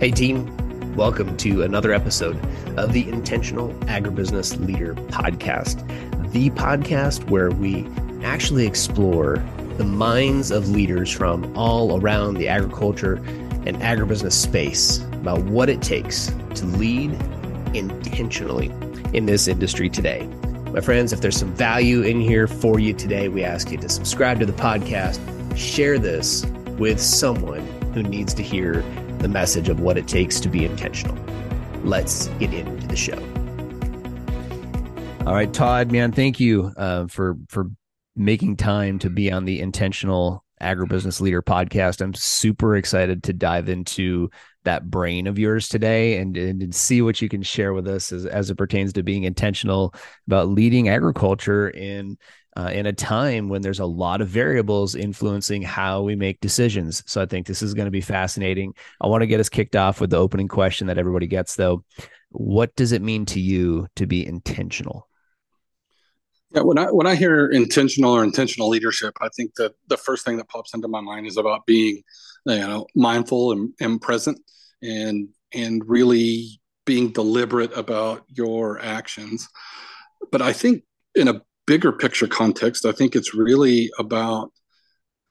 Hey, team. Welcome to another episode of the Intentional Agribusiness Leader Podcast, the podcast where we actually explore the minds of leaders from all around the agriculture and agribusiness space about what it takes to lead intentionally in this industry today. My friends, if there's some value in here for you today, we ask you to subscribe to the podcast, share this with someone who needs to hear the message of what it takes to be intentional. Let's get into the show. All right, Todd, man, thank you uh, for for making time to be on the Intentional Agribusiness Leader podcast. I'm super excited to dive into that brain of yours today and, and see what you can share with us as, as it pertains to being intentional about leading agriculture in uh, in a time when there's a lot of variables influencing how we make decisions. So I think this is going to be fascinating. I want to get us kicked off with the opening question that everybody gets, though. What does it mean to you to be intentional? Yeah, when I when I hear intentional or intentional leadership, I think that the first thing that pops into my mind is about being, you know, mindful and, and present, and and really being deliberate about your actions. But I think in a bigger picture context, I think it's really about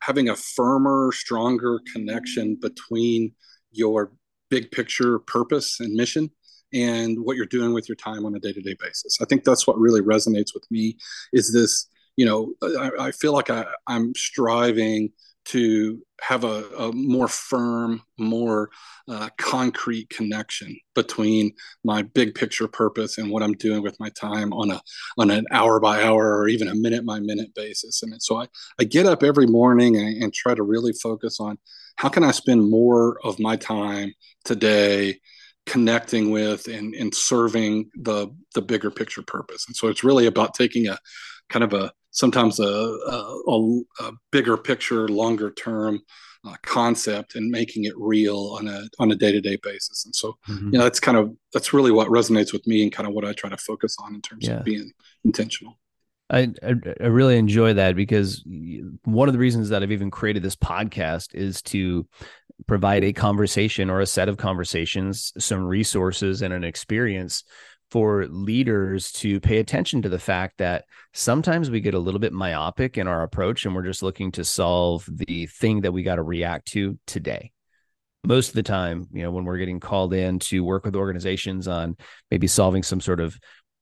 having a firmer, stronger connection between your big picture purpose and mission and what you're doing with your time on a day-to-day basis. I think that's what really resonates with me is this, you know, I, I feel like I, I'm striving to have a, a more firm, more uh, concrete connection between my big picture purpose and what I'm doing with my time on a on an hour by hour or even a minute by minute basis. And so I, I get up every morning and, and try to really focus on how can I spend more of my time today connecting with and, and serving the the bigger picture purpose. And so it's really about taking a kind of a sometimes a, a, a bigger picture, longer term uh, concept and making it real on a on a day to day basis. And so, mm-hmm. you know, that's kind of that's really what resonates with me and kind of what I try to focus on in terms yeah. of being intentional. I, I, I really enjoy that because one of the reasons that I've even created this podcast is to provide a conversation or a set of conversations, some resources, and an experience for leaders to pay attention to the fact that sometimes we get a little bit myopic in our approach and we're just looking to solve the thing that we got to react to today. Most of the time you know when we're getting called in to work with organizations on maybe solving some sort of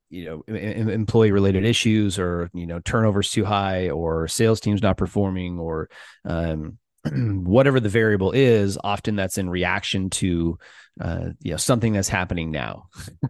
you know employee related issues or you know turnovers too high or sales teams not performing or um, whatever the variable is often that's in reaction to uh, you know something that's happening now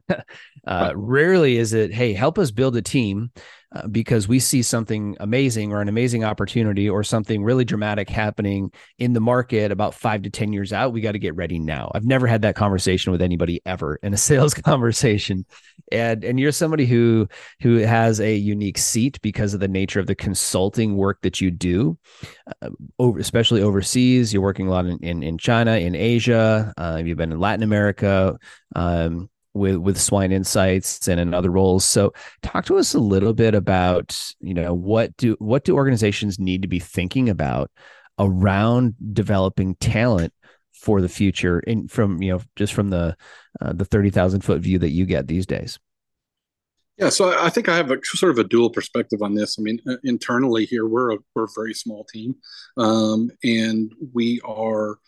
uh, rarely is it hey help us build a team uh, because we see something amazing or an amazing opportunity or something really dramatic happening in the market about five to 10 years out. We got to get ready now. I've never had that conversation with anybody ever in a sales conversation. And, and you're somebody who, who has a unique seat because of the nature of the consulting work that you do, uh, over, especially overseas. You're working a lot in, in, in China, in Asia. Uh, you've been in Latin America. Um, with with swine insights and in other roles so talk to us a little bit about you know what do what do organizations need to be thinking about around developing talent for the future in from you know just from the uh, the 30,000 foot view that you get these days yeah, so I think I have a sort of a dual perspective on this. I mean, uh, internally here, we're a we're a very small team, um, and we are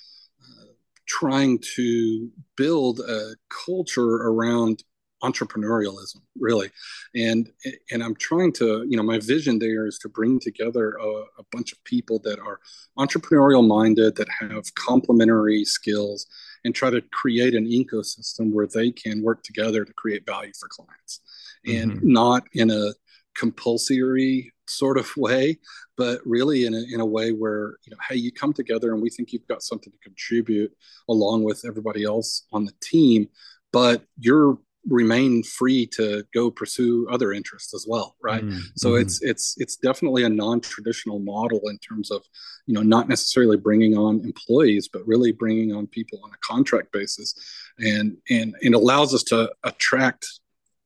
trying to build a culture around entrepreneurialism really and and i'm trying to you know my vision there is to bring together a, a bunch of people that are entrepreneurial minded that have complementary skills and try to create an ecosystem where they can work together to create value for clients and mm-hmm. not in a compulsory sort of way, but really in a, in a way where, you know, hey, you come together and we think you've got something to contribute along with everybody else on the team, but you're remain free to go pursue other interests as well right mm-hmm. so it's it's it's definitely a non-traditional model in terms of you know not necessarily bringing on employees but really bringing on people on a contract basis and and it allows us to attract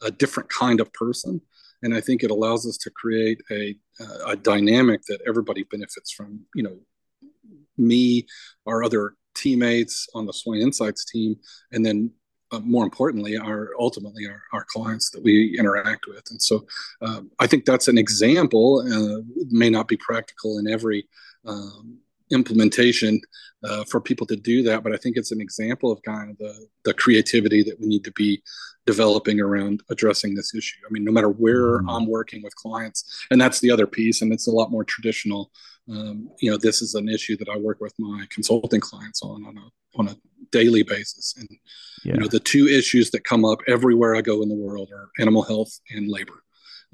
a different kind of person and I think it allows us to create a a dynamic that everybody benefits from. You know, me, our other teammates on the Swine Insights team, and then uh, more importantly, our ultimately our, our clients that we interact with. And so uh, I think that's an example. Uh, may not be practical in every um, implementation uh, for people to do that, but I think it's an example of kind of the the creativity that we need to be developing around addressing this issue. I mean, no matter where mm-hmm. I'm working with clients, and that's the other piece, and it's a lot more traditional. Um, you know, this is an issue that I work with my consulting clients on on a on a daily basis, and yeah. you know, the two issues that come up everywhere I go in the world are animal health and labor.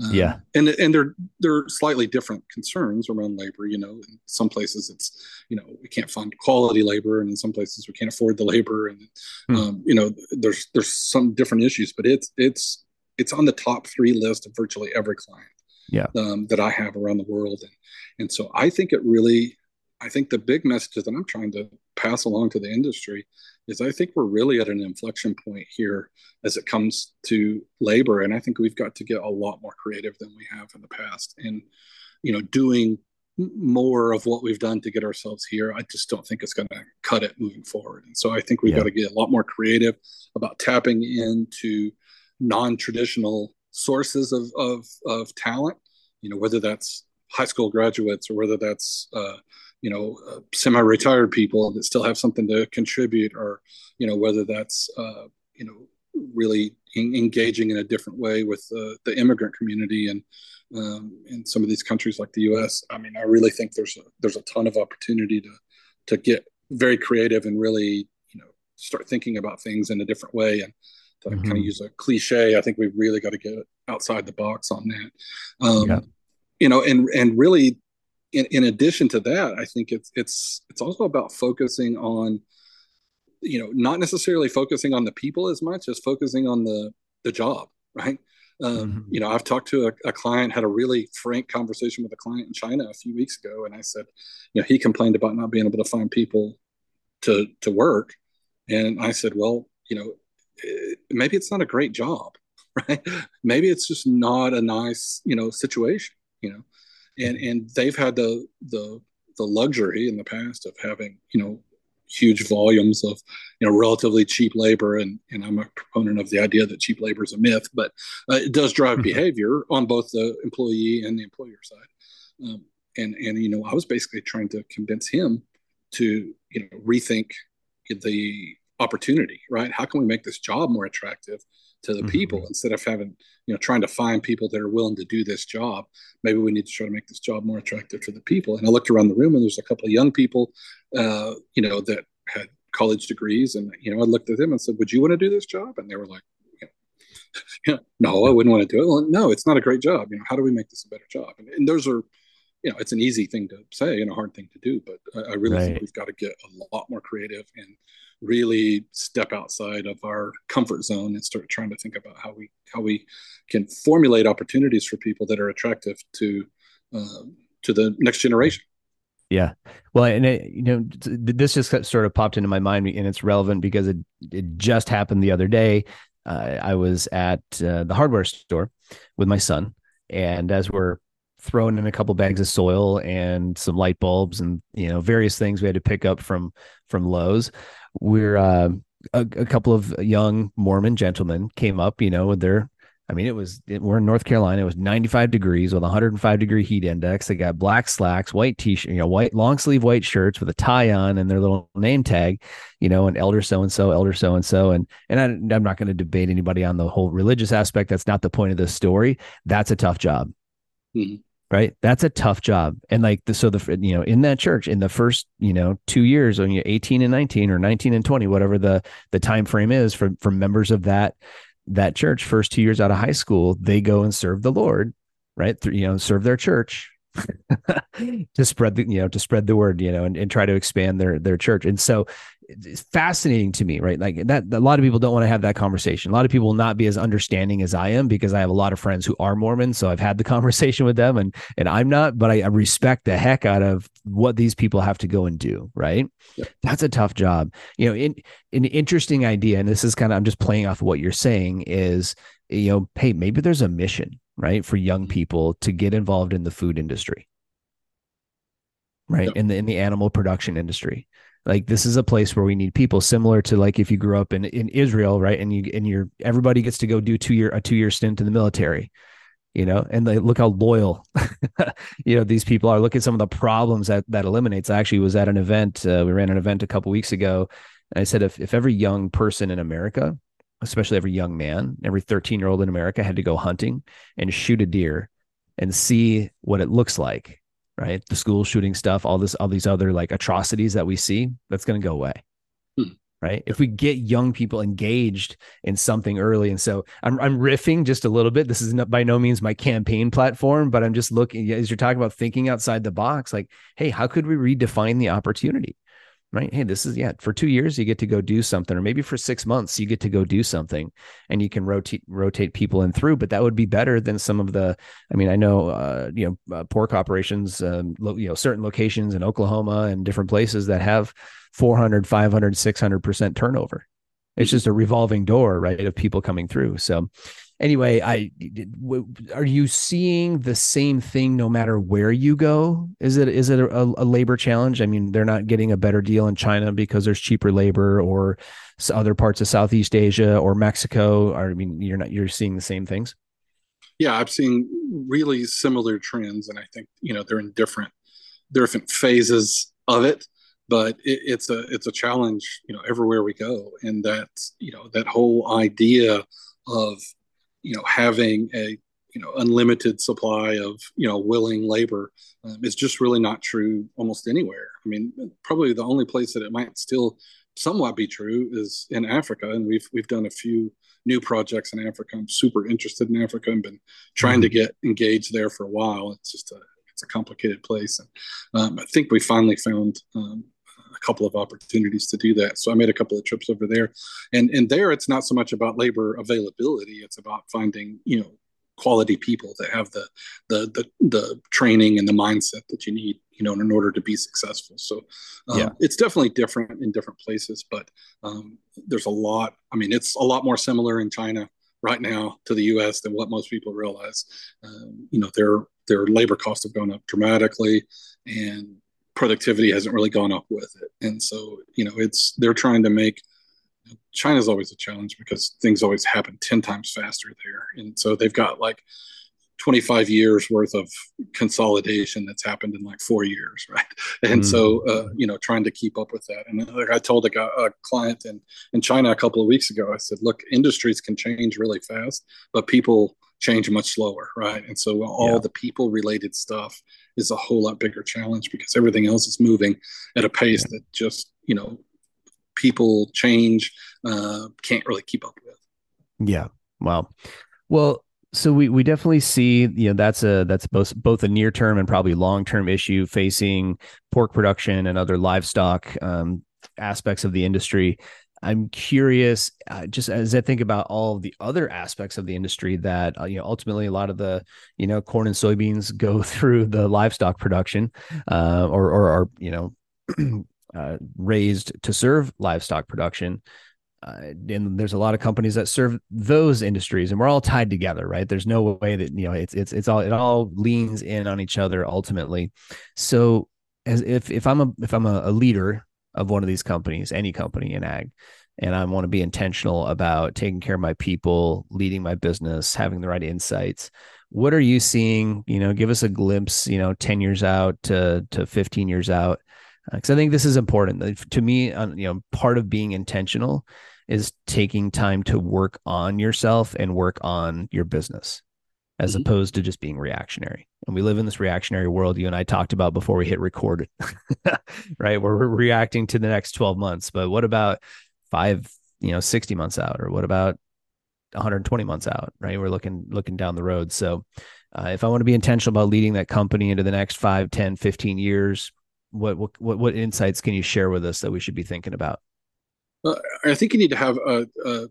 Um, yeah, and and they're they're slightly different concerns around labor. You know, in some places it's you know we can't find quality labor, and in some places we can't afford the labor, and hmm. um, you know there's there's some different issues, but it's it's it's on the top three list of virtually every client. Yeah, um, that I have around the world, and and so I think it really, I think the big message that I'm trying to pass along to the industry is I think we're really at an inflection point here as it comes to labor. And I think we've got to get a lot more creative than we have in the past. And, you know, doing more of what we've done to get ourselves here, I just don't think it's going to cut it moving forward. And so I think we've yeah. got to get a lot more creative about tapping into non traditional sources of, of, of talent, you know, whether that's high school graduates or whether that's, uh, you know uh, semi-retired people that still have something to contribute or you know whether that's uh, you know really in- engaging in a different way with uh, the immigrant community and um, in some of these countries like the US I mean I really think there's a, there's a ton of opportunity to to get very creative and really you know start thinking about things in a different way and to mm-hmm. kind of use a cliche I think we've really got to get outside the box on that um, yeah. you know and and really in, in addition to that, I think it's it's it's also about focusing on, you know, not necessarily focusing on the people as much as focusing on the the job, right? Um, mm-hmm. You know, I've talked to a, a, client, had a really frank conversation with a client in China a few weeks ago, and I said, you know, he complained about not being able to find people to to work, and I said, well, you know, eh, maybe it's not a great job, right? Maybe it's just not a nice, you know, situation, you know and and they've had the the the luxury in the past of having you know huge volumes of you know relatively cheap labor. And and I'm a proponent of the idea that cheap labor is a myth but uh, it does drive mm-hmm. behavior on both the employee and the employer side. Um, and and you know I was basically trying to convince him to you know rethink the opportunity right? How can we make this job more attractive to the mm-hmm. people instead of having you know trying to find people that are willing to do this job. Maybe we need to try to make this job more attractive to the people. And i looked around the room and there's a couple of young people uh, you know that had college degrees. And you know i looked at them and said would you want to do this job? And they were like you know, no i wouldn't want to do it. Well, no it's not a great job. You know how do we make this a better job? And, and those are you know it's an easy thing to say and a hard thing to do but i, I really right. think we've got to get a lot more creative and really step outside of our comfort zone and start trying to think about how we how we can formulate opportunities for people that are attractive to uh, to the next generation. Yeah. Well, and it, you know, this just sort of popped into my mind, and it's relevant because it it just happened the other day. Uh, I was at uh, the hardware store with my son, and as we're throwing in a couple bags of soil and some light bulbs and you know various things we had to pick up from from Lowe's, we're uh, a, a, couple of young Mormon gentlemen came up, you know, with their, I mean, it was, it, we're in North Carolina. It was 95 degrees with 105 degree heat index. They got black slacks, white t-shirt, you know, white long sleeve white shirts with a tie on and their little name tag, you know, and elder so-and-so, elder so-and-so. And, and I, I'm not going to debate anybody on the whole religious aspect. That's not the point of this story. That's a tough job. Mm-hmm right? That's a tough job. And like the so the you know in that church in the first you know two years when you're 18 and 19 or 19 and 20 whatever the the time frame is for for members of that that church first two years out of high school they go and serve the lord right? You know serve their church to spread the you know to spread the word you know and, and try to expand their their church. And so it's fascinating to me right? Like that a lot of people don't want to have that conversation. A lot of people will not be as understanding as i am because i have a lot of friends who are mormon so i've had the conversation with them and and i'm not but i, I respect the heck out of what these people have to go and do right? Yeah. that's a tough job. You know in, an interesting idea and this is kind of i'm just playing off of what you're saying is you know hey maybe there's a mission right for young mm-hmm. people to get involved in the food industry. Right? Yeah. in the in the animal production industry like this is a place where we need people similar to like if you grew up in in Israel, right? And you and you're everybody gets to go do two year a two year stint in the military, you know, and they look how loyal, you know, these people are. Look at some of the problems that that eliminates. I actually was at an event. Uh, we ran an event a couple weeks ago, and I said if if every young person in America, especially every young man, every 13 year old in America had to go hunting and shoot a deer and see what it looks like right? The school shooting stuff, all this, all these other like atrocities that we see, that's going to go away. Hmm. Right. If we get young people engaged in something early. And so I'm, I'm riffing just a little bit. This is not by no means my campaign platform, but I'm just looking as you're talking about thinking outside the box, like, hey, how could we redefine the opportunity? Right? Hey, this is yeah, for two years you get to go do something, or maybe for six months you get to go do something, and you can rotate rotate people in through. But that would be better than some of the. I mean, I know uh, you know uh, pork operations, um, lo, you know, certain locations in Oklahoma and different places that have 400, 500, 600 percent turnover. It's just a revolving door, right, of people coming through. So, anyway, I are you seeing the same thing no matter where you go? Is it is it a, a, labor challenge? I mean, they're not getting a better deal in China because there's cheaper labor, or other parts of Southeast Asia or Mexico. Or, I mean, you're not you're seeing the same things. Yeah, I'm seeing really similar trends, and I think you know they're in different different phases of it but it, it's a it's a challenge you know everywhere we go. And that you know that whole idea of you know having a you know unlimited supply of you know willing labor um, is just really not true almost anywhere. I mean probably the only place that it might still somewhat be true is in africa. And we've we've done a few new projects in africa. I'm super interested in africa. And been trying mm-hmm. to get engaged there for a while. It's just a it's a complicated place. And um, i think we finally found um, a couple of opportunities to do that. So I made a couple of trips over there, and and there it's not so much about labor availability; it's about finding you know quality people that have the the the, the training and the mindset that you need you know in order to be successful so um, yeah. it's definitely different in different places but um, there's a lot i mean it's a lot more similar in china right now to the us than what most people realize um, you know their their labor costs have gone up dramatically and productivity hasn't really gone up with it. And so, you know, it's they're trying to make China's always a challenge because things always happen 10 times faster there. And so they've got like 25 years worth of consolidation that's happened in like four years, right? And mm. so, uh, you know, trying to keep up with that. And like I told a, a client in, in China a couple of weeks ago, I said, look, industries can change really fast, but people change much slower, right? And so all yeah. the people related stuff is a whole lot bigger challenge because everything else is moving at a pace that just you know people change uh, can't really keep up with. Yeah. Wow. Well, so we we definitely see you know that's a that's both both a near term and probably long term issue facing pork production and other livestock um, aspects of the industry. I'm curious, uh, just as I think about all the other aspects of the industry that uh, you know ultimately a lot of the you know corn and soybeans go through the livestock production, uh, or or are you know uh, raised to serve livestock production. Uh, and there's a lot of companies that serve those industries, and we're all tied together, right? There's no way that you know it's it's it's all it all leans in on each other ultimately. So as if if I'm a if I'm a, a leader of one of these companies, any company in ag. And I want to be intentional about taking care of my people, leading my business, having the right insights. What are you seeing? You know, give us a glimpse, you know, 10 years out to, to 15 years out. Because uh, I think this is important. To me, you know, part of being intentional is taking time to work on yourself and work on your business as mm-hmm. opposed to just being reactionary. And we live in this reactionary world you and I talked about before we hit record, right? Where we're reacting to the next 12 months. But what about five, you know, 60 months out? Or what about 120 months out, right? We're looking looking down the road. So uh, if I want to be intentional about leading that company into the next 5, 10, 15 years, what what what insights can you share with us that we should be thinking about? Uh, I think you need to have a, a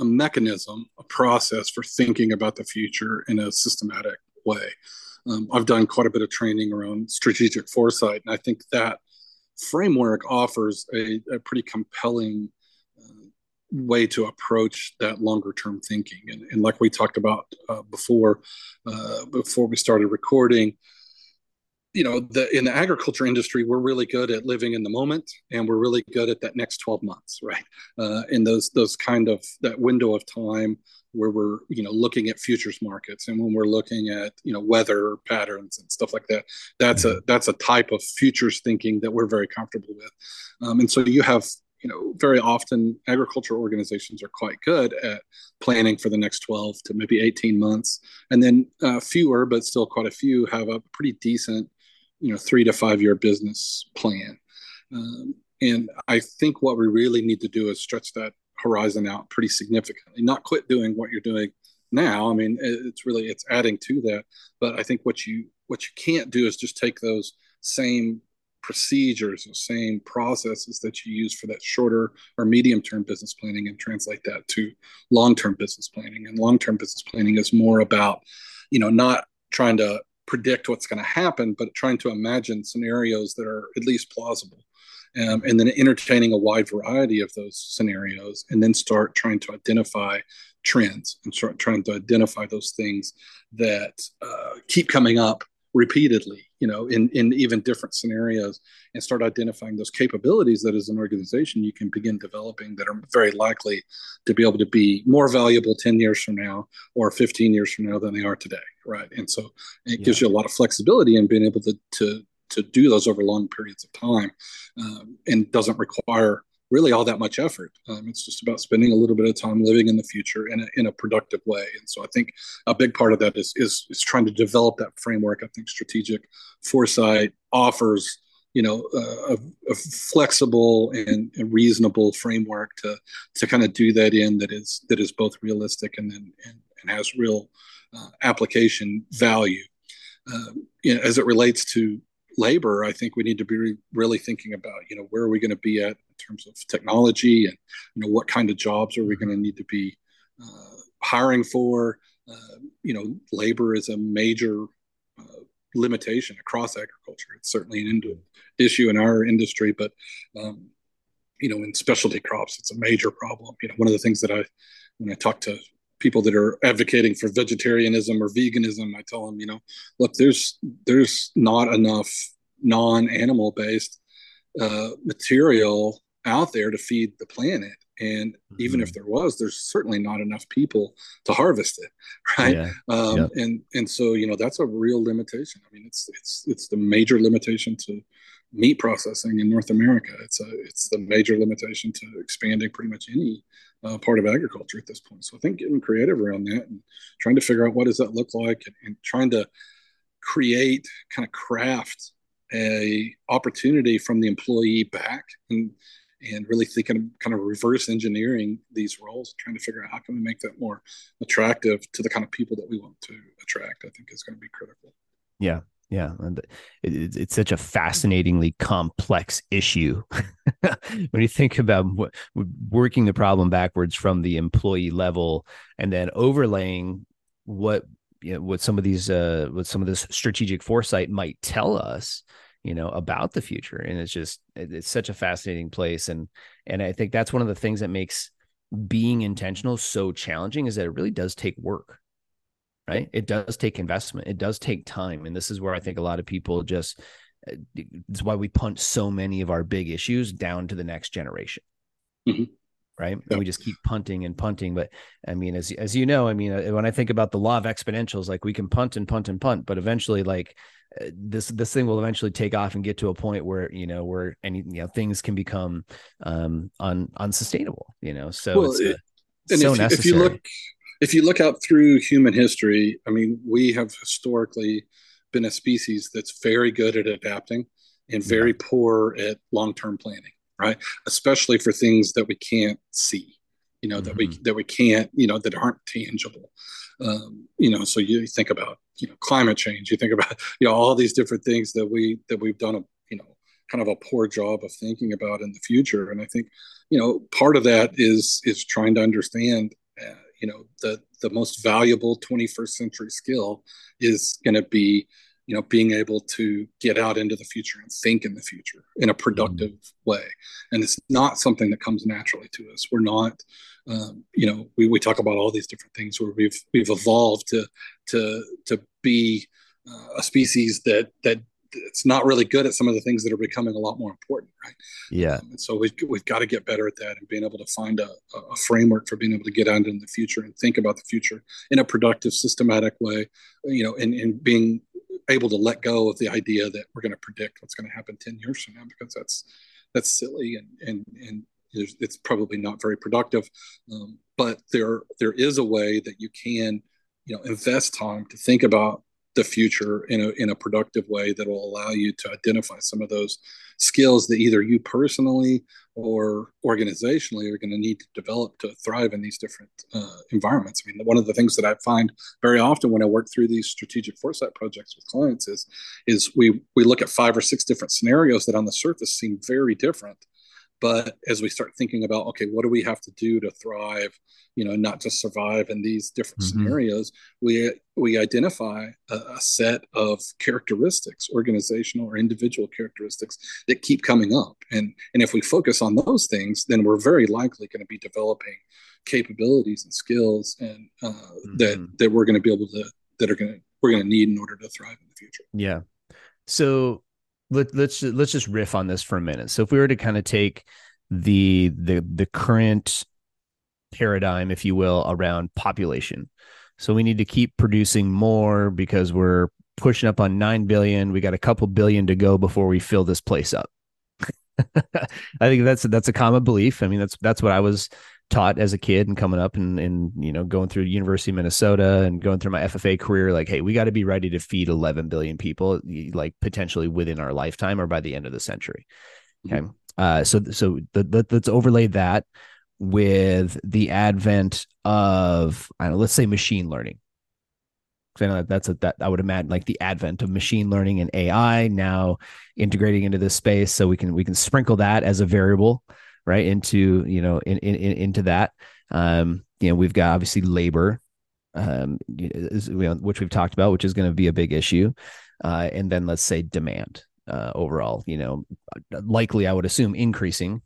a mechanism, a process for thinking about the future in a systematic way. Um, I've done quite a bit of training around strategic foresight, and I think that framework offers a, a pretty compelling uh, way to approach that longer term thinking. And, and, like we talked about uh, before, uh, before we started recording, you know the in the agriculture industry we're really good at living in the moment and we're really good at that next 12 months right uh, in those those kind of that window of time where we're you know looking at futures markets and when we're looking at you know weather patterns and stuff like that that's a mm-hmm. that's a type of futures thinking that we're very comfortable with um, and so you have you know, very often agriculture organizations are quite good at planning for the next 12 to maybe 18 months. And then uh, fewer, but still quite a few, have a pretty decent, you know, three to five year business plan. Um, and I think what we really need to do is stretch that horizon out pretty significantly, not quit doing what you're doing now. I mean, it's really, it's adding to that. But I think what you, what you can't do is just take those same procedures, the same processes that you use for that shorter or medium term business planning and translate that to long term business planning. And long term business planning is more about, you know, not trying to predict what's going to happen, but trying to imagine scenarios that are at least plausible. Um, and then entertaining a wide variety of those scenarios, and then start trying to identify trends and start trying to identify those things that uh, keep coming up repeatedly you know in in even different scenarios and start identifying those capabilities that as an organization you can begin developing that are very likely to be able to be more valuable 10 years from now or 15 years from now than they are today right and so it yeah. gives you a lot of flexibility in being able to to to do those over long periods of time um, and doesn't require really all that much effort. Um, it's just about spending a little bit of time living in the future in a, in a productive way. And so I think a big part of that is, is, is trying to develop that framework. I think strategic foresight offers, you know, a, a flexible and, and, reasonable framework to, to kind of do that in that is, that is both realistic and then, and, and has real uh, application value. Um, you know, as it relates to labor, I think we need to be really thinking about, you know, where are we going to be at in terms of technology and, you know, what kind of jobs are we going to need to be uh, hiring for? Uh, you know, labor is a major uh, limitation across agriculture. It's certainly an ind- issue in our industry, but, um, you know, in specialty crops, it's a major problem. You know, one of the things that I, when I talk to people that are advocating for vegetarianism or veganism, I tell them, you know, look, there's there's not enough non-animal based uh, material out there to feed the planet. And mm-hmm. even if mm-hmm. there was, there's certainly not enough people to harvest it, right? Yeah. Um, yep. And and so you know that's a real limitation. I mean, it's it's it's the major limitation to meat processing in North America. It's a it's the major limitation to expanding pretty much any uh, part of agriculture at this point. So I think getting creative around that and trying to figure out what does that look like and, and trying to create kind of craft a opportunity from the employee back and and really thinking of kind of reverse engineering these roles, trying to figure out how can we make that more attractive to the kind of people that we want to attract, I think is going to be critical. Yeah, yeah it's such a fascinatingly complex issue when you think about working the problem backwards from the employee level and then overlaying what you know, what some of these uh what some of this strategic foresight might tell us you know about the future. And it's just it's such a fascinating place. And and i think that's one of the things that makes being intentional so challenging is that it really does take work right? It does take investment. It does take time. And this is where i think a lot of people just uh, it's why we punt so many of our big issues down to the next generation. Mm-hmm. Right? And we just keep punting and punting. But i mean as, as you know i mean uh, when i think about the law of exponentials like we can punt and punt and punt but eventually like uh, this this thing will eventually take off and get to a point where you know where any you know things can become um un, unsustainable you know? So well, it's, uh, and so if, necessary. if you look if you look out through human history, I mean, we have historically been a species that's very good at adapting and very yeah. poor at long-term planning, right? Especially for things that we can't see, you know, mm-hmm. that we mm-hmm. that we can't, you know, that aren't tangible. Um, you know, so you think about, you know, climate change. You think about, you know, all these different things that we that we've done a, you know, kind of a poor job of thinking about in the future. And I think, you know, part of that is is trying to understand uh, you know the the most valuable 21st century skill is going to be you know being able to get out into the future and think in the future in a productive mm-hmm. way and it's not something that comes naturally to us we're not um, you know we, we talk about all these different things where we've we've evolved to to to be uh, a species that that it's not really good at some of the things that are becoming a lot more important, right? Yeah. Um, and so we've, we've got to get better at that and being able to find a, a framework for being able to get out into the future and think about the future in a productive, systematic way, you know, and, and being able to let go of the idea that we're going to predict what's going to happen 10 years from now, because that's, that's silly and, and, and it's probably not very productive. Um, but there, there is a way that you can, you know, invest time to think about the future in a in a productive way that will allow you to identify some of those skills that either you personally or organizationally are going to need to develop to thrive in these different uh, environments. I mean, one of the things that I find very often when I work through these strategic foresight projects with clients is is we we look at five or six different scenarios that on the surface seem very different, but as we start thinking about, okay, what do we have to do to thrive, you know, not just survive in these different mm-hmm. scenarios, we we identify a, a, set of characteristics, organizational or individual characteristics that keep coming up, and and if we focus on those things, then we're very likely going to be developing capabilities and skills and uh, mm-hmm. that that we're going to be able to that are going to we're going to need in order to thrive in the future. Yeah. So let, let's let's just riff on this for a minute. So if we were to kind of take the the the current paradigm, if you will, around population. So we need to keep producing more because we're pushing up on 9 billion. We got a couple billion to go before we fill this place up. I think that's that's a common belief. I mean, that's that's what I was taught as a kid and coming up and, and you know going through University of Minnesota and going through my FFA career like hey we got to be ready to feed 11 billion people like potentially within our lifetime or by the end of the century. Okay. Mm-hmm. uh, so so the, the, let's overlay that with the advent of I don't know let's say machine learning. I know that's a, that I would imagine like the advent of machine learning and AI now integrating into this space so we can we can sprinkle that as a variable right into you know in, in, in into that um you know we've got obviously labor um which we've talked about which is going to be a big issue uh and then let's say demand uh, overall, you know, likely I would assume increasing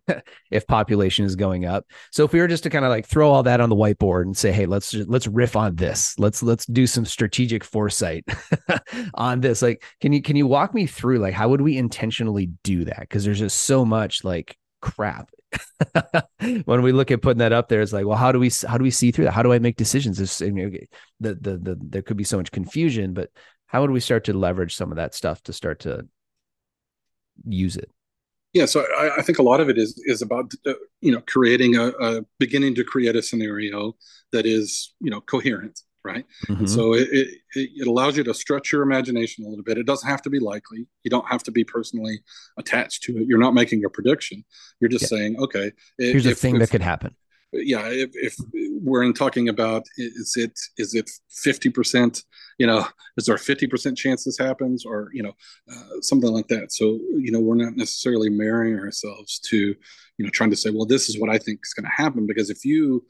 if population is going up. So if we were just to kind of like throw all that on the whiteboard and say, hey, let's let's riff on this. Let's let's do some strategic foresight on this. Like, can you can you walk me through like how would we intentionally do that? Because there's just so much like crap. When we look at putting that up there it's like well how do we how do we see through that? How do i make decisions? This I mean, the, the the there could be so much confusion but how would we start to leverage some of that stuff to start to use it? Yeah so i, I think a lot of it is is about uh, you know creating a, a beginning to create a scenario that is you know coherent right? Mm-hmm. So it, it, it allows you to stretch your imagination a little bit. It doesn't have to be likely. You don't have to be personally attached to it. You're not making a prediction. You're just yeah. saying, okay, here's if, a thing if, that could happen. Yeah, if, if we're in talking about is it is it fifty percent? You know, is there a fifty percent chance this happens, or you know, uh, something like that? So you know, we're not necessarily marrying ourselves to you know trying to say, well, this is what I think is going to happen. Because if you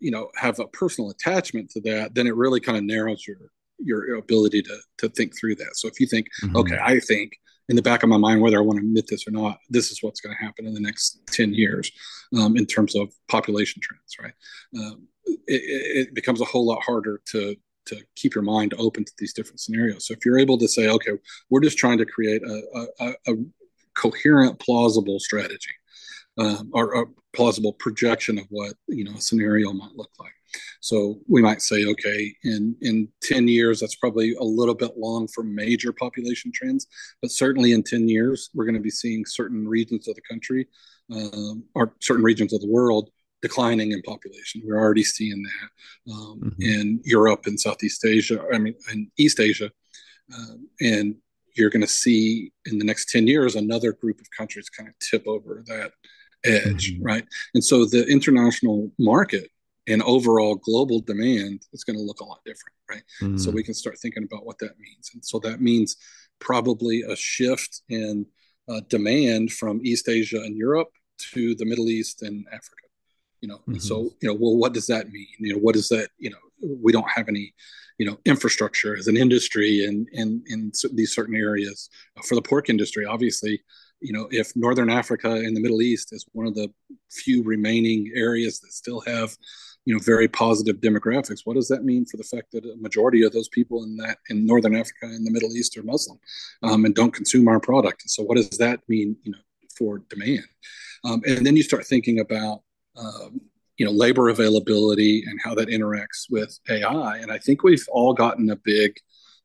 you know have a personal attachment to that then it really kind of narrows your your ability to to think through that. So if you think mm-hmm. okay i think in the back of my mind whether i want to admit this or not this is what's going to happen in the next 10 years um, in terms of population trends right? Um, it, it, becomes a whole lot harder to to keep your mind open to these different scenarios. So if you're able to say okay we're just trying to create a, a, a coherent plausible strategy um, or a plausible projection of what you know a scenario might look like. So we might say, okay, in in ten years, that's probably a little bit long for major population trends, but certainly in ten years, we're going to be seeing certain regions of the country um, or certain regions of the world declining in population. We're already seeing that um, mm-hmm. in Europe and Southeast Asia. I mean, in East Asia, um, and you're going to see in the next 10 years another group of countries kind of tip over that edge, mm-hmm. right? And so the international market and overall global demand is going to look a lot different, right? Mm-hmm. So we can start thinking about what that means. And so that means probably a shift in uh, demand from East Asia and Europe to the Middle East and Africa. You know, mm-hmm. so you know, well, what does that mean? You know, what is that? You know, we don't have any, you know, infrastructure as an industry in in in these certain areas for the pork industry. Obviously, you know, if Northern Africa and the Middle East is one of the few remaining areas that still have you know very positive demographics what does that mean for the fact that a majority of those people in that in northern africa and the middle east are muslim um, and don't consume our product? So what does that mean you know for demand? Um, and then you start thinking about um, you know labor availability and how that interacts with ai and i think we've all gotten a big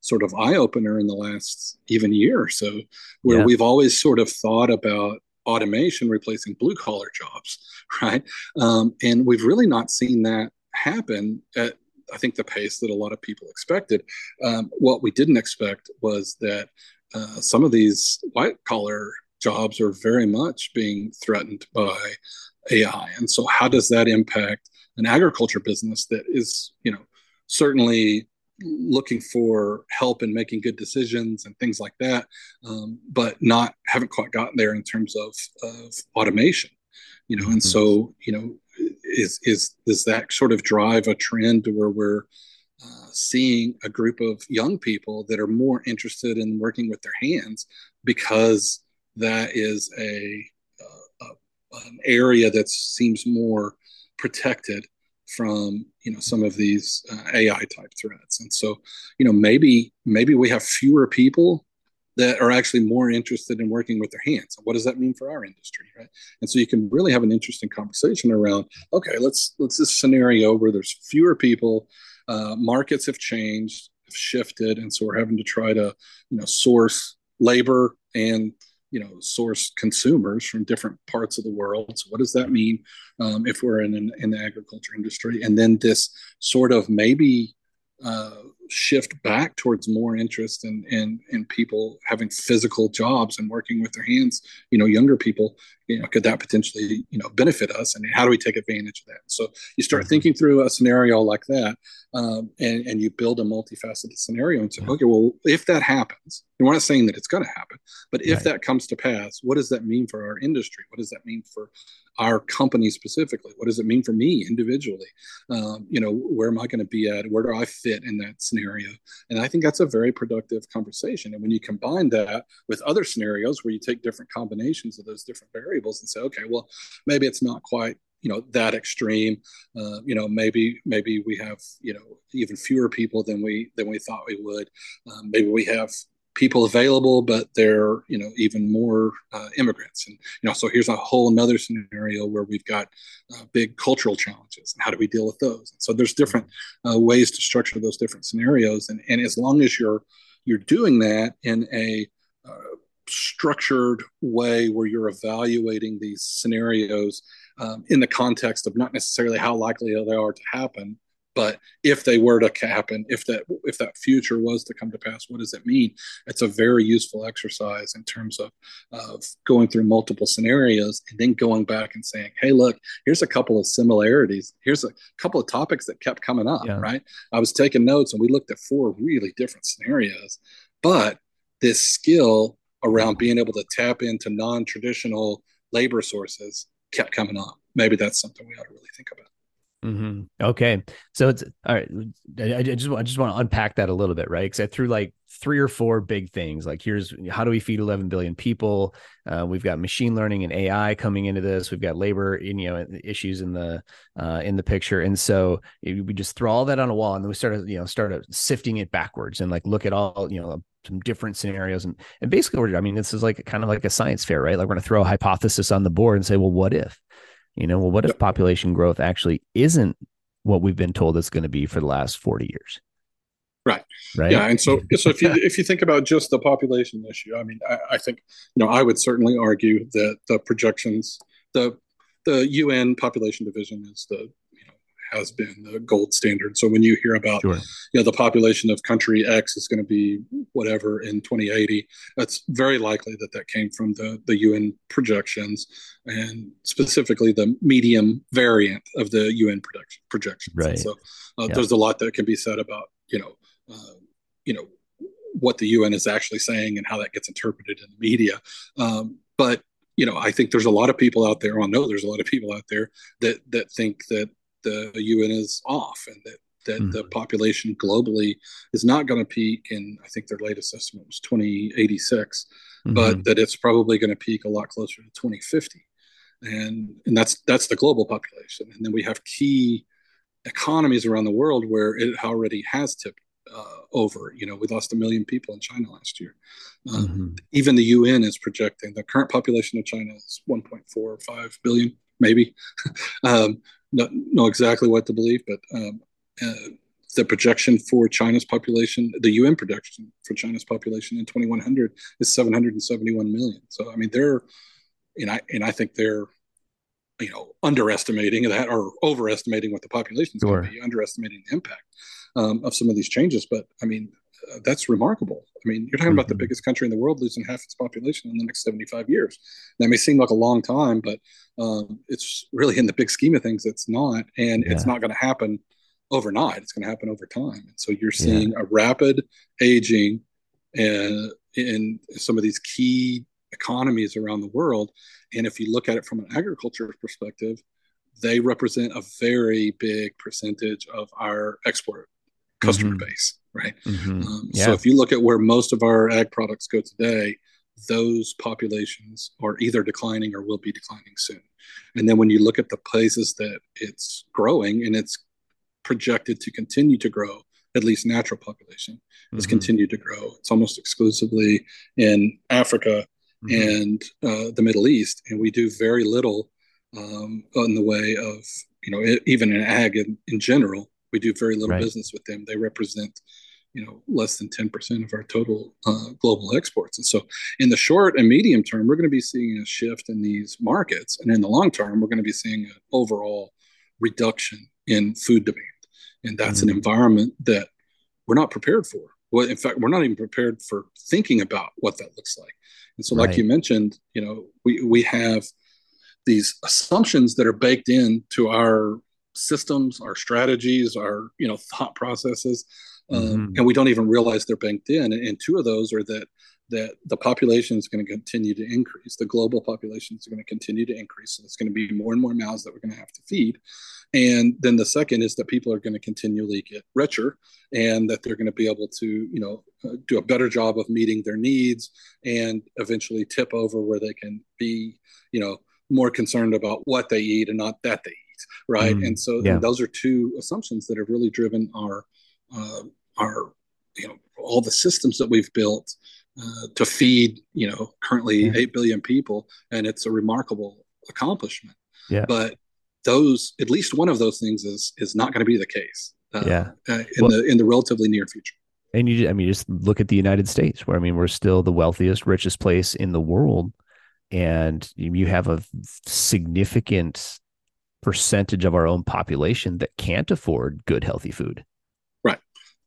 sort of eye opener in the last even year or so where yeah. we've always sort of thought about automation replacing blue collar jobs, right? Um, and we've really not seen that happen at I think the pace that a lot of people expected. Um, what we didn't expect was that uh, some of these white collar jobs are very much being threatened by AI. And so, how does that impact an agriculture business that is, you know, certainly looking for help in making good decisions and things like that, um, but not haven't quite gotten there in terms of, of automation. You know, mm-hmm. and so you know, is is does that sort of drive a trend to where we're uh, seeing a group of young people that are more interested in working with their hands because that is a, uh, a an area that seems more protected from you know some of these uh, AI type threats. And so, you know, maybe maybe we have fewer people that are actually more interested in working with their hands. What does that mean for our industry, right? And so you can really have an interesting conversation around. Okay, let's let's this scenario where there's fewer people, uh, markets have changed, have shifted, and so we're having to try to you know source labor and you know source consumers from different parts of the world. So what does that mean um, if we're in, an, in the agriculture industry? And then this sort of maybe uh, shift back towards more interest in, in in people having physical jobs and working with their hands you know younger people you know could that potentially you know benefit us and how do we take advantage of that so you start mm-hmm. thinking through a scenario like that um, and and you build a multifaceted scenario and say yeah. okay well if that happens and we're not saying that it's going to happen but if right. that comes to pass what does that mean for our industry what does that mean for our company specifically what does it mean for me individually um, you know where am i going to be at where do i fit in that scenario and i think that's a very productive conversation. And when you combine that with other scenarios where you take different combinations of those different variables and say okay well maybe it's not quite you know that extreme. Uh, you know maybe maybe we have you know even fewer people than we than we thought we would. Um, maybe we have people available, but they're you know even more uh, immigrants, and you know so here's a whole another scenario where we've got uh, big cultural challenges, and how do we deal with those? And so there's different uh, ways to structure those different scenarios, and and as long as you're you're doing that in a uh, structured way where you're evaluating these scenarios um, in the context of not necessarily how likely they are to happen but if they were to happen if that if that future was to come to pass what does it mean? It's a very useful exercise in terms of of going through multiple scenarios and then going back and saying hey look here's a couple of similarities. Here's a couple of topics that kept coming up yeah. right? I was taking notes and we looked at four really different scenarios but this skill around being able to tap into non-traditional labor sources kept coming up. Maybe that's something we ought to really think about Mm-hmm. Okay, so it's all right. I, I just I just want to unpack that a little bit, right? Because I threw like three or four big things. Like here's how do we feed 11 billion people? Uh, we've got machine learning and AI coming into this. We've got labor, you know, issues in the uh, in the picture, and so we just throw all that on a wall, and then we started, you know, started sifting it backwards and like look at all, you know, some different scenarios, and and basically, I mean, this is like kind of like a science fair, right? Like we're to throw a hypothesis on the board and say, well, what if? You know, well, what if population growth actually isn't what we've been told it's going to be for the last 40 years? Right. Right. Yeah. And so, so if you if you think about just the population issue, I mean, I, I think you know I would certainly argue that the projections, the the UN population division is the has been the gold standard. So when you hear about, sure. you know, the population of country X is going to be whatever in 2080, that's very likely that that came from the the UN projections and specifically the medium variant of the UN projection, projections. Right. And so uh, yeah. there's a lot that can be said about, you know, uh, you know, what the UN is actually saying and how that gets interpreted in the media. Um, but you know, I think there's a lot of people out there. I know there's a lot of people out there that that think that the UN is off and that that mm-hmm. the population globally is not going to peak in I think their latest estimate was 2086 mm-hmm. but that it's probably going to peak a lot closer to 2050 and and that's that's the global population and then we have key economies around the world where it already has tipped uh, over. You know, we lost a million people in China last year. Um, mm-hmm. Even the UN is projecting the current population of China is 1.45 billion, maybe. um, not know exactly what to believe, but um, uh, the projection for China's population, the UN projection for China's population in 2100 is 771 million. So I mean, they're, and I and I think they're you know underestimating that or overestimating what the population is sure. going to be underestimating the impact um, of some of these changes but i mean uh, that's remarkable i mean you're talking mm-hmm. about the mm-hmm. biggest country in the world losing half its population in the next 75 years that may seem like a long time but um, it's really in the big scheme of things it's not and yeah. it's not going to happen overnight it's going to happen over time and so you're seeing yeah. a rapid aging uh, in some of these key economies around the world. And if you look at it from an agriculture perspective, they represent a very big percentage of our export customer mm-hmm. base, right? Mm-hmm. Um, yeah. So if you look at where most of our ag products go today, those populations are either declining or will be declining soon. And then when you look at the places that it's growing and it's projected to continue to grow, at least natural population has mm-hmm. continued to grow. It's almost exclusively in Africa mm-hmm. and uh, the Middle East, and we do very little um, in the way of you know it, even in ag in, in, general, we do very little right. business with them. They represent you know less than 10% of our total uh, global exports. And so in the short and medium term we're going to be seeing a shift in these markets. And in the long term we're going to be seeing an overall reduction in food demand. And that's mm-hmm. an environment that we're not prepared for. Well in fact we're not even prepared for thinking about what that looks like. And so, like you mentioned, you know, we we have these assumptions that are baked in to our systems, our strategies, our you know thought processes, um, mm-hmm. and we don't even realize they're banked in. And two of those are that that the population is going to continue to increase. The global population is going to continue to increase. So it's going to be more and more mouths that we're going to have to feed. And then the second is that people are going to continually get richer and that they're going to be able to, you know, uh, do a better job of meeting their needs and eventually tip over where they can be, you know, more concerned about what they eat and not that they eat. Right. Mm, and so yeah. and those are two assumptions that have really driven our, uh, our, you know, all the systems that we've built uh, to feed, you know, currently yeah. 8 billion people. And it's a remarkable accomplishment. Yeah. But those, at least one of those things is, is not going to be the case. Uh, yeah. Uh, in well, the, in the relatively near future. And you, I mean, just look at the United States, where I mean, we're still the wealthiest, richest place in the world, and you have a significant percentage of our own population that can't afford good, healthy food.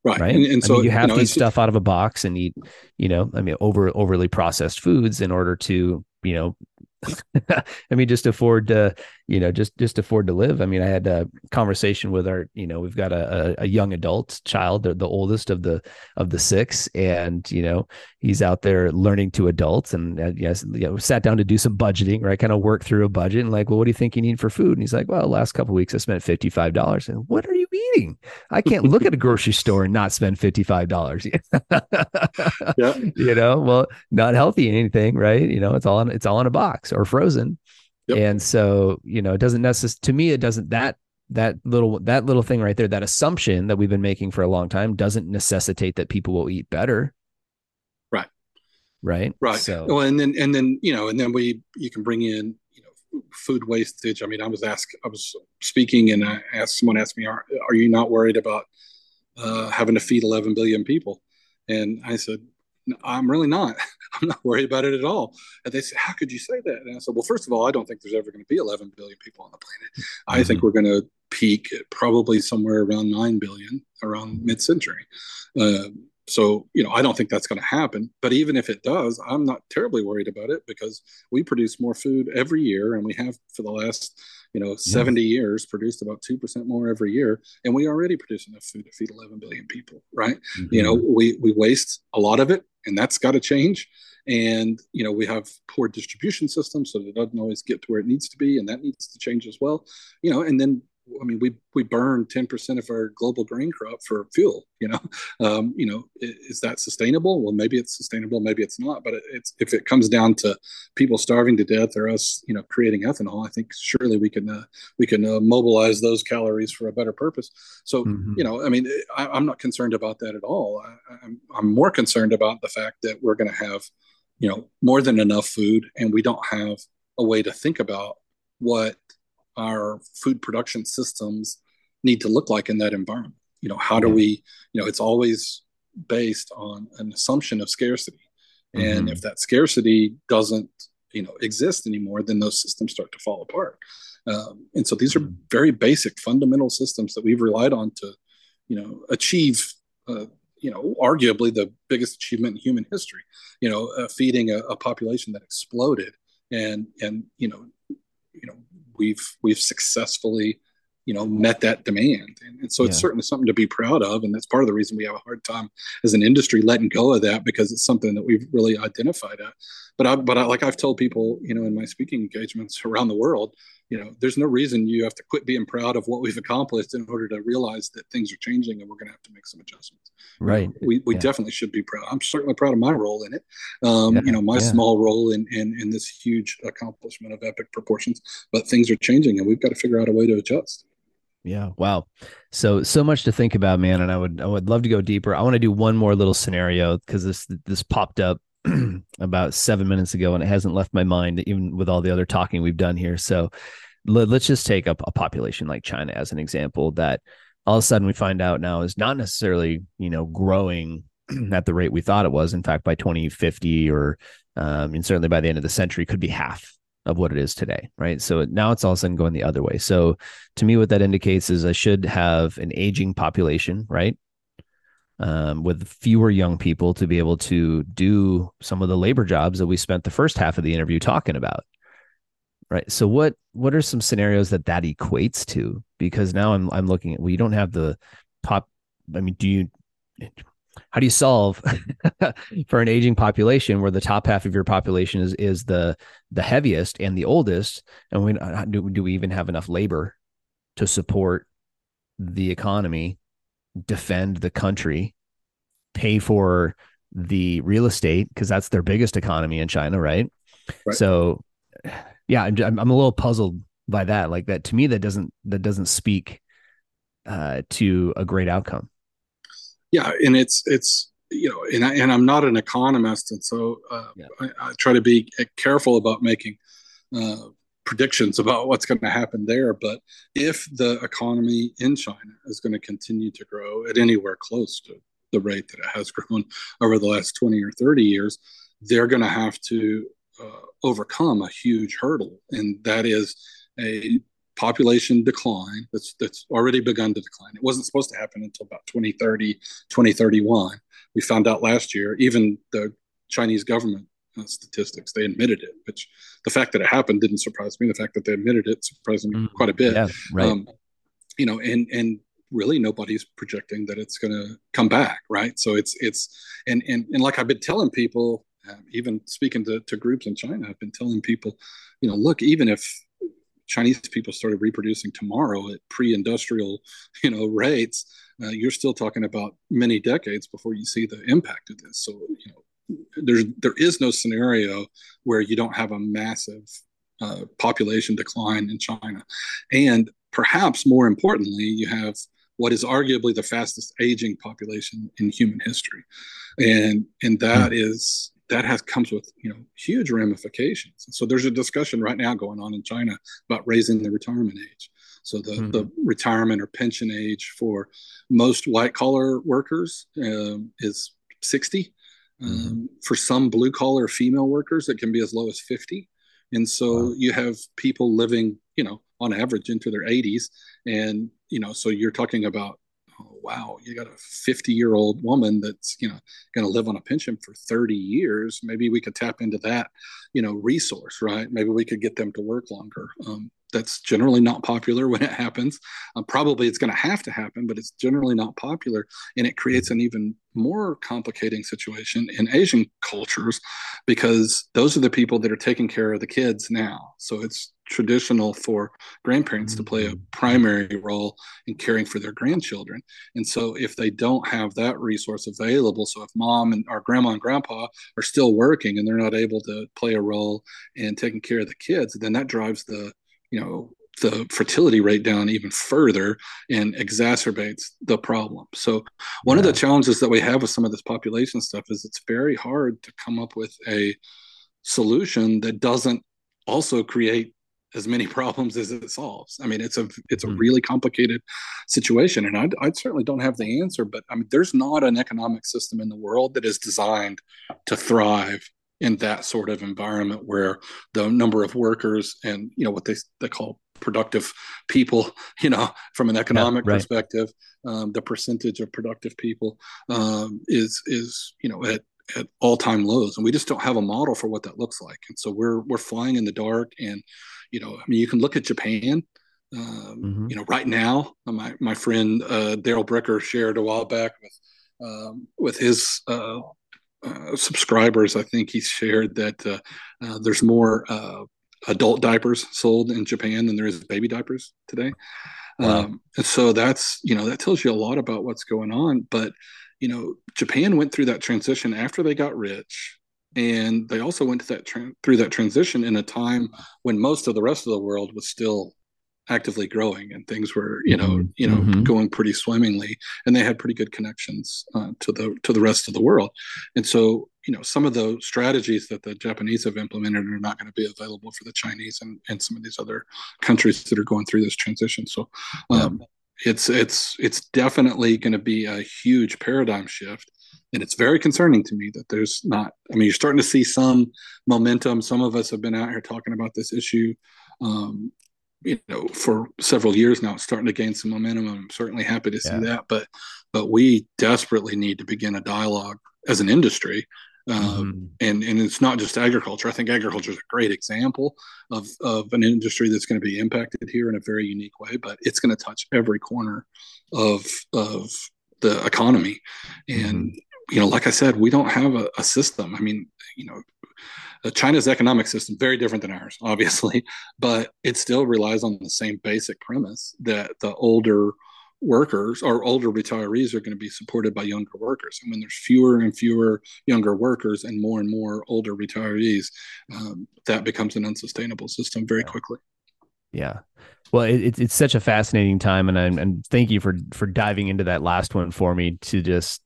Right. Right. And, and so I mean, you have you know, to eat stuff out of a box and eat, you know, I mean, over overly processed foods in order to, you know, I mean, just afford to, you know, just just afford to live. I mean, I had a conversation with our, you know, we've got a, a, young adult child, the, the oldest of the of the six, and you know, he's out there learning to adults, and uh, yes, you know, sat down to do some budgeting, right? Kind of work through a budget, and like, well, what do you think you need for food? And he's like, well, last couple weeks I spent fifty five dollars, and what are you eating? I can't look at a grocery store and not spend fifty five dollars. yeah, you know, well, not healthy anything, right? You know, it's all in, it's all in a box or frozen. Yep. And so, you know, it doesn't necessarily, to me, it doesn't, that, that little, that little thing right there, that assumption that we've been making for a long time doesn't necessitate that people will eat better. Right. Right. Right. So, well, and then, and then, you know, and then we, you can bring in, you know, food wastage. I mean, I was asked, I was speaking and I asked, someone asked me, are, are you not worried about uh, having to feed 11 billion people? And I said, I'm really not. I'm not worried about it at all. And they said, How could you say that? And I said, Well, first of all, I don't think there's ever going to be 11 billion people on the planet. Mm-hmm. I think we're going to peak probably somewhere around 9 billion around mid century. Uh, so, you know, I don't think that's going to happen. But even if it does, I'm not terribly worried about it because we produce more food every year and we have for the last you know 70 years produced about 2% more every year and we already produce enough food to feed 11 billion people right mm-hmm. you know we we waste a lot of it and that's got to change and you know we have poor distribution systems so it doesn't always get to where it needs to be and that needs to change as well you know and then I mean, we we burn ten percent of our global grain crop for fuel. You know, um, you know, is that sustainable? Well, maybe it's sustainable, maybe it's not. But it's if it comes down to people starving to death or us, you know, creating ethanol, I think surely we can uh, we can uh, mobilize those calories for a better purpose. So, mm-hmm. you know, I mean, I, am not concerned about that at all. I, I'm I'm more concerned about the fact that we're going to have, you know, more than enough food, and we don't have a way to think about what our food production systems need to look like in that environment. You know, how do we, you know, it's always based on an assumption of scarcity. And mm-hmm. if that scarcity doesn't, you know, exist anymore, then those systems start to fall apart. Um, and so these are mm-hmm. very basic, fundamental systems that we've relied on to, you know, achieve, uh, you know, arguably the biggest achievement in human history. You know, uh, feeding a, a population that exploded, and and you know, you know, we've we've successfully you know met that demand and, and so it's yeah. certainly something to be proud of and that's part of the reason we have a hard time as an industry letting go of that because it's something that we've really identified at but i but I, like i've told people you know in my speaking engagements around the world you know there's no reason you have to quit being proud of what we've accomplished in order to realize that things are changing and we're going to have to make some adjustments right we, we yeah. definitely should be proud i'm certainly proud of my role in it um, yeah. you know my yeah. small role in, in in this huge accomplishment of epic proportions but things are changing and we've got to figure out a way to adjust yeah. Wow. So so much to think about, man. And I would I would love to go deeper. I want to do one more little scenario because this this popped up about seven minutes ago and it hasn't left my mind even with all the other talking we've done here. So let, us just take up a population like China as an example that all of a sudden we find out now is not necessarily you know growing at the rate we thought it was. In fact, by 2050 or um, and certainly by the end of the century could be half of what it is today, right? So now it's all of a sudden going the other way. So to me, what that indicates is I should have an aging population, right? Um, with fewer young people to be able to do some of the labor jobs that we spent the first half of the interview talking about, right? So what what are some scenarios that that equates to? Because now I'm I'm looking at well, you don't have the pop. I mean, do you how do you solve for an aging population where the top half of your population is is the the heaviest and the oldest? And we do, do we even have enough labor to support the economy defend the country pay for the real estate? Because that's their biggest economy in China right, right. so yeah I'm, I'm a little puzzled by that. Like that to me that doesn't that doesn't speak uh, to a great outcome yeah, and it's it's you know, and I, and I'm not an economist, and so uh, yeah. I, I, try to be careful about making uh, predictions about what's going to happen there. But if the economy in China is going to continue to grow at anywhere close to the rate that it has grown over the last 20 or 30 years, they're going to have to uh, overcome a huge hurdle, and that is a population decline that's that's already begun to decline. It wasn't supposed to happen until about 2030, 2031. We found out last year, even the Chinese government uh, statistics, they admitted it, which the fact that it happened didn't surprise me. The fact that they admitted it surprised me mm, quite a bit. Yeah, right. Um, you know, and and really nobody's projecting that it's going to come back, right? So it's it's and and and like I've been telling people, um, even speaking to, to groups in China, I've been telling people, you know, look, even if Chinese people started reproducing tomorrow at pre-industrial, you know, rates, uh, you're still talking about many decades before you see the impact of this. So, you know, there's there is no scenario where you don't have a massive uh, population decline in China, and perhaps more importantly, you have what is arguably the fastest aging population in human history, and and that mm. is that has comes with you know huge ramifications. So there's a discussion right now going on in China about raising the retirement age. So the, mm-hmm. the retirement or pension age for most white collar workers um, is 60. Um, mm-hmm. For some blue collar female workers, it can be as low as 50. And so wow. you have people living, you know, on average into their 80s. And, you know, so you're talking about wow, you got a 50 year old woman that's, you know, going to live on a pension for 30 years. Maybe we could tap into that, you know, resource, right? Maybe we could get them to work longer. Um, that's generally not popular when it happens. Uh, probably it's going to have to happen, but it's generally not popular. And it creates an even more complicating situation in Asian cultures because those are the people that are taking care of the kids now. So it's traditional for grandparents to play a mm-hmm. primary role in caring for their grandchildren. And so if they don't have that resource available, so if mom and our grandma and grandpa are still working and they're not able to play a role in taking care of the kids, then that drives the, you know, the fertility rate down even further and exacerbates the problem. So one yeah. of the challenges that we have with some of this population stuff is it's very hard to come up with a solution that doesn't also create as many problems as it solves. I mean, it's a it's a hmm. really complicated situation, and I, I certainly don't have the answer. But I mean, there's not an economic system in the world that is designed to thrive in that sort of environment where the number of workers and you know what they they call productive people, you know, from an economic yeah, right. perspective, um, the percentage of productive people um, is is you know at at all time lows, and we just don't have a model for what that looks like. And so we're we're flying in the dark. And you know, I mean, you can look at Japan. Um, mm-hmm. You know, right now, my my friend uh, Darrell Bricker shared a while back with um, with his uh, uh, subscribers. I think he shared that uh, uh, there's more uh, adult diapers sold in Japan than there is baby diapers today. Wow. Um, and so that's you know that tells you a lot about what's going on. But you know, Japan went through that transition after they got rich, and they also went to that tra- through that transition in a time when most of the rest of the world was still actively growing and things were you know mm-hmm. you know mm-hmm. going pretty swimmingly and they had pretty good connections uh, to the to the rest of the world and so you know some of the strategies that the japanese have implemented are not going to be available for the chinese and, and some of these other countries that are going through this transition so um, it's it's it's definitely going to be a huge paradigm shift. And it's very concerning to me that there's not i mean you're starting to see some momentum. Some of us have been out here talking about this issue um, you know for several years now. It's starting to gain some momentum. I'm certainly happy to see yeah. that. But but we desperately need to begin a dialogue as an industry um, mm-hmm. and and it's not just agriculture. I think agriculture is a great example of of an industry that's going to be impacted here in a very unique way, but it's going to touch every corner of of the economy. And mm-hmm. you know, like I said, we don't have a, a system. I mean, you know, uh, China's economic system very different than ours, obviously, but it still relies on the same basic premise that the older workers or older retirees are going to be supported by younger workers. And when there's fewer and fewer younger workers and more and more older retirees, um, that becomes an unsustainable system very quickly. Yeah. Well, it, it's such a fascinating time, and, I'm, and thank you for for diving into that last one for me to just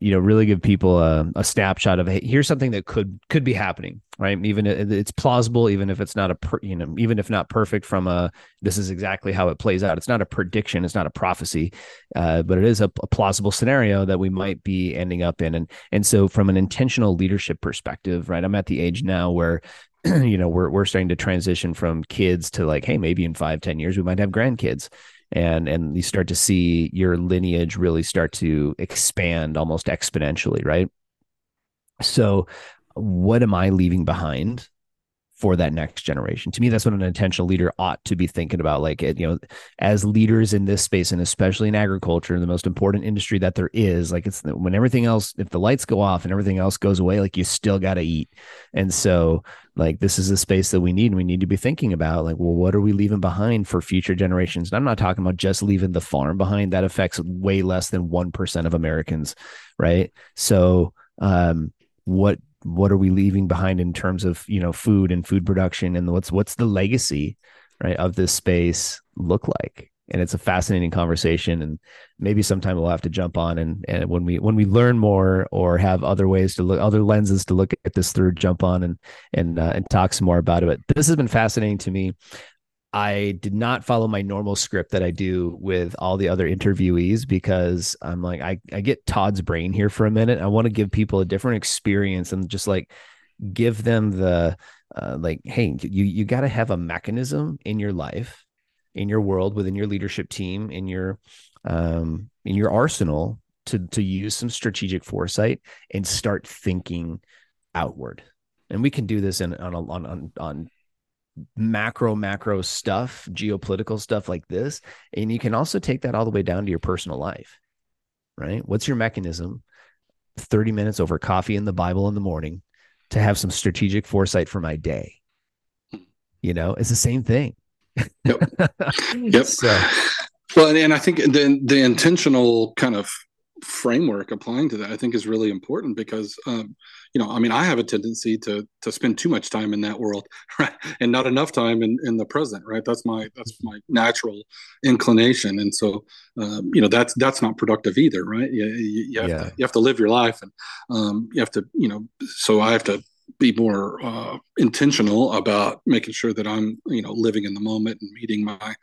you know really give people a, a snapshot of hey, here's something that could could be happening right? Even it's plausible even if it's not a per, you know even if not perfect from a this is exactly how it plays out. It's not a prediction it's not a prophecy uh, but it is a, a, plausible scenario that we might be ending up in. And and so from an intentional leadership perspective right i'm at the age now where you know we're, we're starting to transition from kids to like hey maybe in five ten years we might have grandkids and and you start to see your lineage really start to expand almost exponentially right? So what am i leaving behind for that next generation. To me, that's what an intentional leader ought to be thinking about. Like, you know, as leaders in this space, and especially in agriculture, the most important industry that there is, like, it's when everything else, if the lights go off and everything else goes away, like, you still got to eat. And so, like, this is a space that we need, and we need to be thinking about, like, well, what are we leaving behind for future generations? And I'm not talking about just leaving the farm behind. That affects way less than 1% of Americans, right? So, um, what what are we leaving behind in terms of you know food and food production and what's what's the legacy right of this space look like? And it's a fascinating conversation and maybe sometime we'll have to jump on and, and when we when we learn more or have other ways to look other lenses to look at this through jump on and and uh, and talk some more about it. But this has been fascinating to me I did not follow my normal script that I do with all the other interviewees because I'm like, I, I get Todd's brain here for a minute. I want to give people a different experience and just like give them the, uh, like, hey, you, you got to have a mechanism in your life, in your world, within your leadership team, in your, um, in your arsenal to, to use some strategic foresight and start thinking outward. And we can do this in, on, on, on, on macro macro stuff geopolitical stuff like this and you can also take that all the way down to your personal life right what's your mechanism 30 minutes over coffee and the bible in the morning to have some strategic foresight for my day You know, it's the same thing. Yep. yep. So. Well, and, and I think the the intentional kind of framework applying to that i think is really important because um, you know i mean i have a tendency to to spend too much time in that world right? And not enough time in in the present right? That's my that's my natural inclination. And so um, you know that's that's not productive either right? You, you, you have yeah. to you have to live your life and um, you have to you know so i have to be more uh, intentional about making sure that I'm, you know, living in the moment and meeting my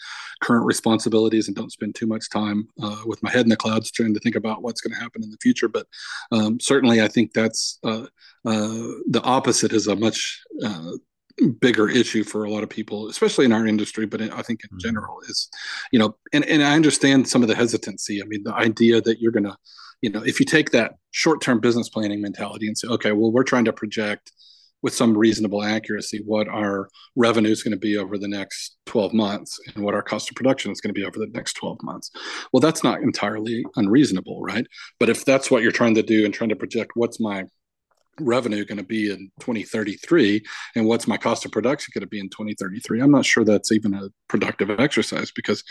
current responsibilities, and don't spend too much time uh, with my head in the clouds trying to think about what's going to happen in the future. But um, certainly, I think that's uh, uh the opposite is a much uh, bigger issue for a lot of people, especially in our industry, but I think in mm-hmm. general is, you know, and, and I understand some of the hesitancy. I mean, the idea that you're going to, you know, if you take that short-term business planning mentality and say, okay, well, we're trying to project with some reasonable accuracy what our revenue is going to be over the next 12 months and what our cost of production is going to be over the next 12 months. Well, that's not entirely unreasonable, right? But if that's what you're trying to do and trying to project what's my revenue going to be in 2033 and what's my cost of production going to be in 2033 i'm not sure that's even a productive exercise because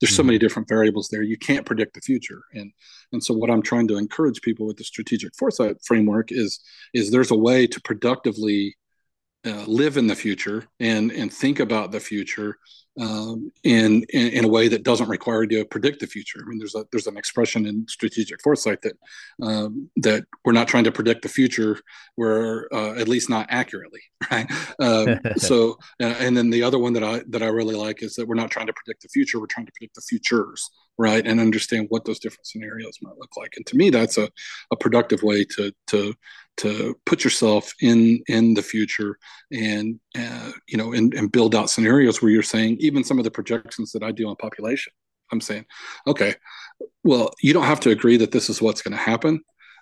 there's so mm-hmm. many different variables there. You can't predict the future. And and so what i'm trying to encourage people with the strategic foresight framework is is there's a way to productively uh, live in the future and and think about the future um, in, in, in a way that doesn't require you to predict the future. I mean, there's a there's an expression in strategic foresight that um, that we're not trying to predict the future. We're uh, at least not accurately, right? Um, so, uh, and then the other one that I that I really like is that we're not trying to predict the future. We're trying to predict the futures, right? And understand what those different scenarios might look like. And to me, that's a, a productive way to to to put yourself in in the future and uh, you know and, and build out scenarios where you're saying even some of the projections that i do on population i'm saying okay well you don't have to agree that this is what's going to happen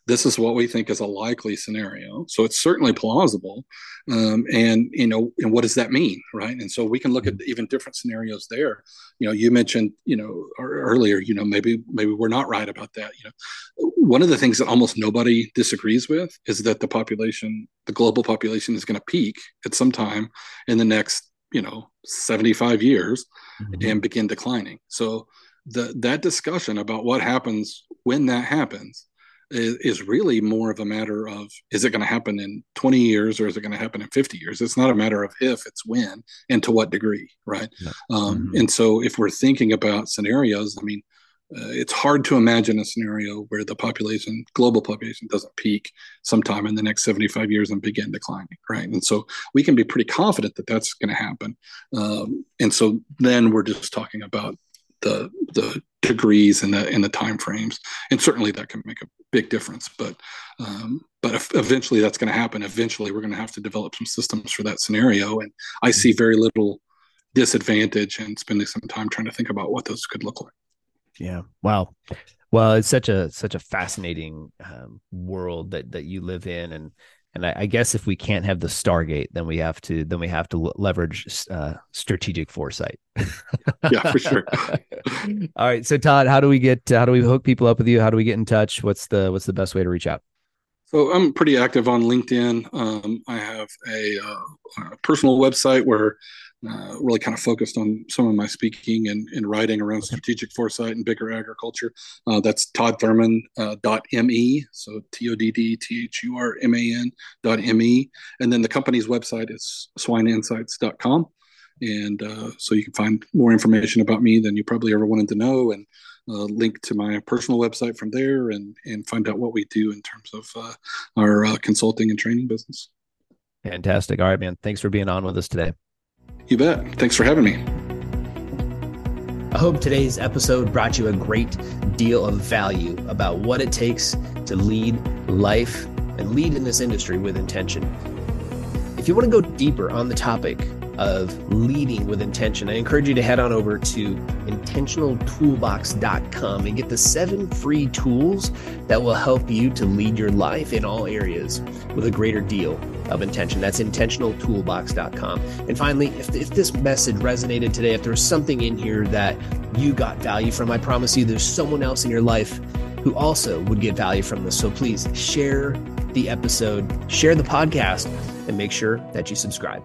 this is what we think is a likely scenario. So it's certainly plausible. Um, and, you know, and what does that mean? Right. And so we can look at mm-hmm. even different scenarios there. You know, you mentioned, you know, earlier, you know, maybe, maybe we're not right about that. You know, one of the things that almost nobody disagrees with is that the population, the global population is going to peak at some time in the next, you know, 75 years mm-hmm. and begin declining. So the, that discussion about what happens when that happens is, is really more of a matter of is it going to happen in 20 years or is it going to happen in 50 years it's not a matter of if it's when and to what degree right yeah. um, mm-hmm. and so if we're thinking about scenarios i mean uh, it's hard to imagine a scenario where the population global population doesn't peak sometime in the next 75 years and begin declining right? And so we can be pretty confident that that's going to happen. Um, and so then we're just talking about the the degrees and the and the time frames. And certainly that can make a big difference but um, but eventually that's going to happen. Eventually we're going to have to develop some systems for that scenario. And i see very little disadvantage in spending some time trying to think about what those could look like yeah wow well it's such a such a fascinating um, world that that you live in and and I, I, guess if we can't have the Stargate, then we have to then we have to leverage uh, strategic foresight. yeah, for sure. All right, so Todd, how do we get how do we hook people up with you? How do we get in touch? What's the what's the best way to reach out? So I'm pretty active on LinkedIn. Um, I have a, uh, a personal website where uh, really kind of focused on some of my speaking and, and writing around strategic foresight and bigger agriculture. Uh, that's toddthurman uh, dot me. So T O D D T H U R M A N dot me. And then the company's website is swineinsights.com. And uh, so you can find more information about me than you probably ever wanted to know and uh, link to my personal website from there and, and find out what we do in terms of uh, our uh, consulting and training business. Fantastic. All right, man. Thanks for being on with us today. You bet. Thanks for having me. I hope today's episode brought you a great deal of value about what it takes to lead life and lead in this industry with intention. If you want to go deeper on the topic of leading with intention, I encourage you to head on over to intentionaltoolbox.com and get the seven free tools that will help you to lead your life in all areas with a greater deal of intention. That's intentionaltoolbox.com. And finally, if, if this message resonated today, if there's something in here that you got value from, I promise you there's someone else in your life who also would get value from this. So please share the episode, share the podcast, and make sure that you subscribe.